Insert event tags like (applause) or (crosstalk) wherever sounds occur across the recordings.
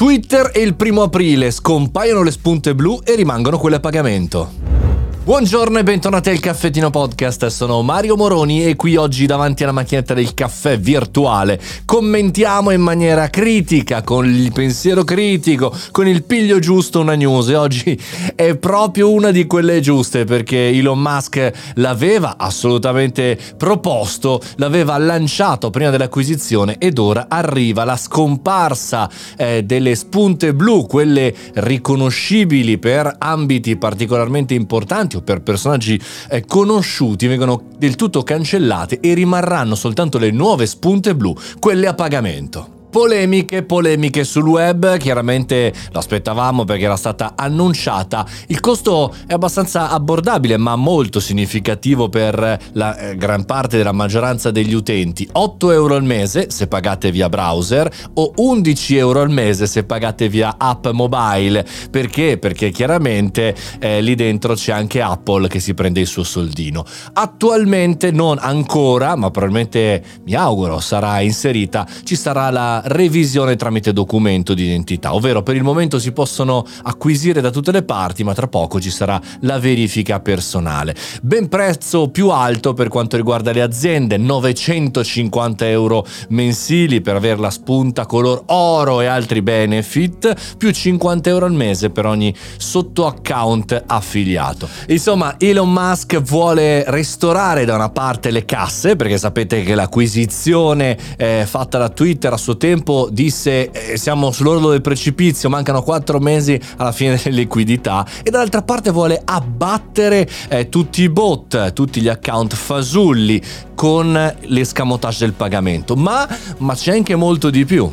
Twitter e il primo aprile scompaiono le spunte blu e rimangono quelle a pagamento. Buongiorno e bentornati al Caffettino Podcast, sono Mario Moroni e qui oggi davanti alla macchinetta del caffè virtuale commentiamo in maniera critica, con il pensiero critico, con il piglio giusto una news. E oggi è proprio una di quelle giuste perché Elon Musk l'aveva assolutamente proposto, l'aveva lanciato prima dell'acquisizione ed ora arriva la scomparsa eh, delle spunte blu, quelle riconoscibili per ambiti particolarmente importanti importanti o per personaggi eh, conosciuti vengono del tutto cancellate e rimarranno soltanto le nuove spunte blu, quelle a pagamento. Polemiche, polemiche sul web, chiaramente lo aspettavamo perché era stata annunciata. Il costo è abbastanza abbordabile ma molto significativo per la eh, gran parte della maggioranza degli utenti. 8 euro al mese se pagate via browser o 11 euro al mese se pagate via app mobile. Perché? Perché chiaramente eh, lì dentro c'è anche Apple che si prende il suo soldino. Attualmente non ancora, ma probabilmente mi auguro sarà inserita, ci sarà la revisione tramite documento di identità, ovvero per il momento si possono acquisire da tutte le parti, ma tra poco ci sarà la verifica personale. Ben prezzo più alto per quanto riguarda le aziende, 950 euro mensili per avere la spunta color oro e altri benefit, più 50 euro al mese per ogni sotto account affiliato. Insomma, Elon Musk vuole restaurare da una parte le casse, perché sapete che l'acquisizione eh, fatta da Twitter a suo tempo tempo disse eh, siamo sull'orlo del precipizio, mancano quattro mesi alla fine (laughs) della liquidità e dall'altra parte vuole abbattere eh, tutti i bot, tutti gli account fasulli con l'escamotage del pagamento, ma, ma c'è anche molto di più.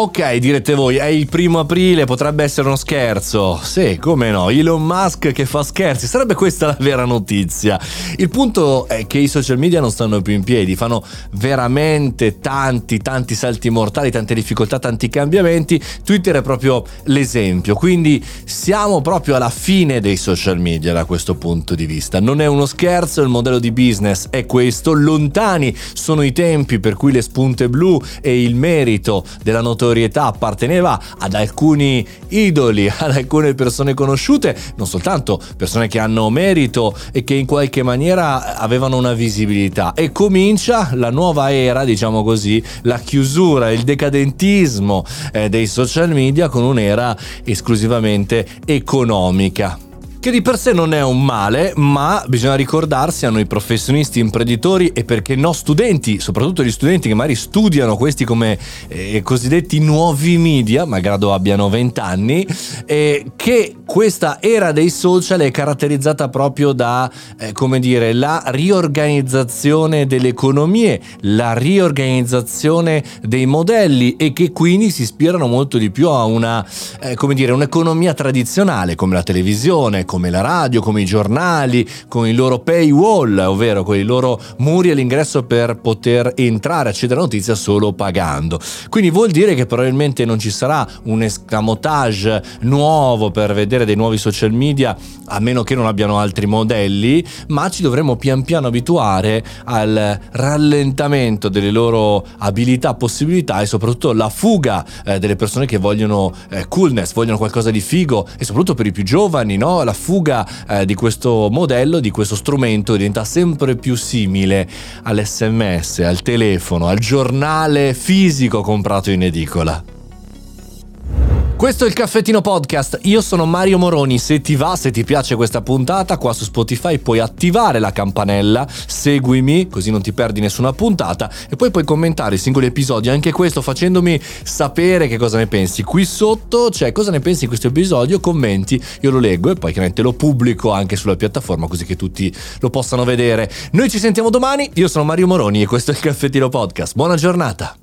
Ok, direte voi, è il primo aprile, potrebbe essere uno scherzo. Sì, come no, Elon Musk che fa scherzi, sarebbe questa la vera notizia. Il punto è che i social media non stanno più in piedi, fanno veramente tanti, tanti salti mortali, tante difficoltà, tanti cambiamenti. Twitter è proprio l'esempio, quindi siamo proprio alla fine dei social media da questo punto di vista. Non è uno scherzo, il modello di business è questo, lontani sono i tempi per cui le spunte blu e il merito della notorietà notorietà apparteneva ad alcuni idoli, (laughs) ad alcune persone conosciute, non soltanto persone che hanno merito e che in qualche maniera avevano una visibilità. E comincia la nuova era, diciamo così, la chiusura, il decadentismo eh, dei social media con un'era esclusivamente economica che di per sé non è un male, ma bisogna ricordarsi a noi professionisti, imprenditori e perché no studenti, soprattutto gli studenti che magari studiano questi come eh, cosiddetti nuovi media, malgrado abbiano 20 anni, eh, che questa era dei social è caratterizzata proprio da, eh, come dire, la riorganizzazione delle economie, la riorganizzazione dei modelli e che quindi si ispirano molto di più a una, eh, come dire, un'economia tradizionale come la televisione, come la radio, come i giornali, con i loro paywall, ovvero con i loro muri all'ingresso per poter entrare, accedere a notizia solo pagando. Quindi vuol dire che probabilmente non ci sarà un escamotage nuovo per vedere dei nuovi social media, a meno che non abbiano altri modelli, ma ci dovremo pian piano abituare al rallentamento delle loro abilità, possibilità e soprattutto la fuga eh, delle persone che vogliono eh, coolness, vogliono qualcosa di figo e soprattutto per i più giovani, no? La fuga eh, di questo modello, di questo strumento diventa sempre più simile all'SMS, al telefono, al giornale fisico comprato in edicola. Questo è il caffettino podcast, io sono Mario Moroni, se ti va, se ti piace questa puntata, qua su Spotify puoi attivare la campanella, seguimi così non ti perdi nessuna puntata. E poi puoi commentare i singoli episodi, anche questo facendomi sapere che cosa ne pensi. Qui sotto c'è cosa ne pensi di questo episodio, commenti, io lo leggo e poi chiaramente lo pubblico anche sulla piattaforma così che tutti lo possano vedere. Noi ci sentiamo domani, io sono Mario Moroni e questo è il caffettino podcast, buona giornata!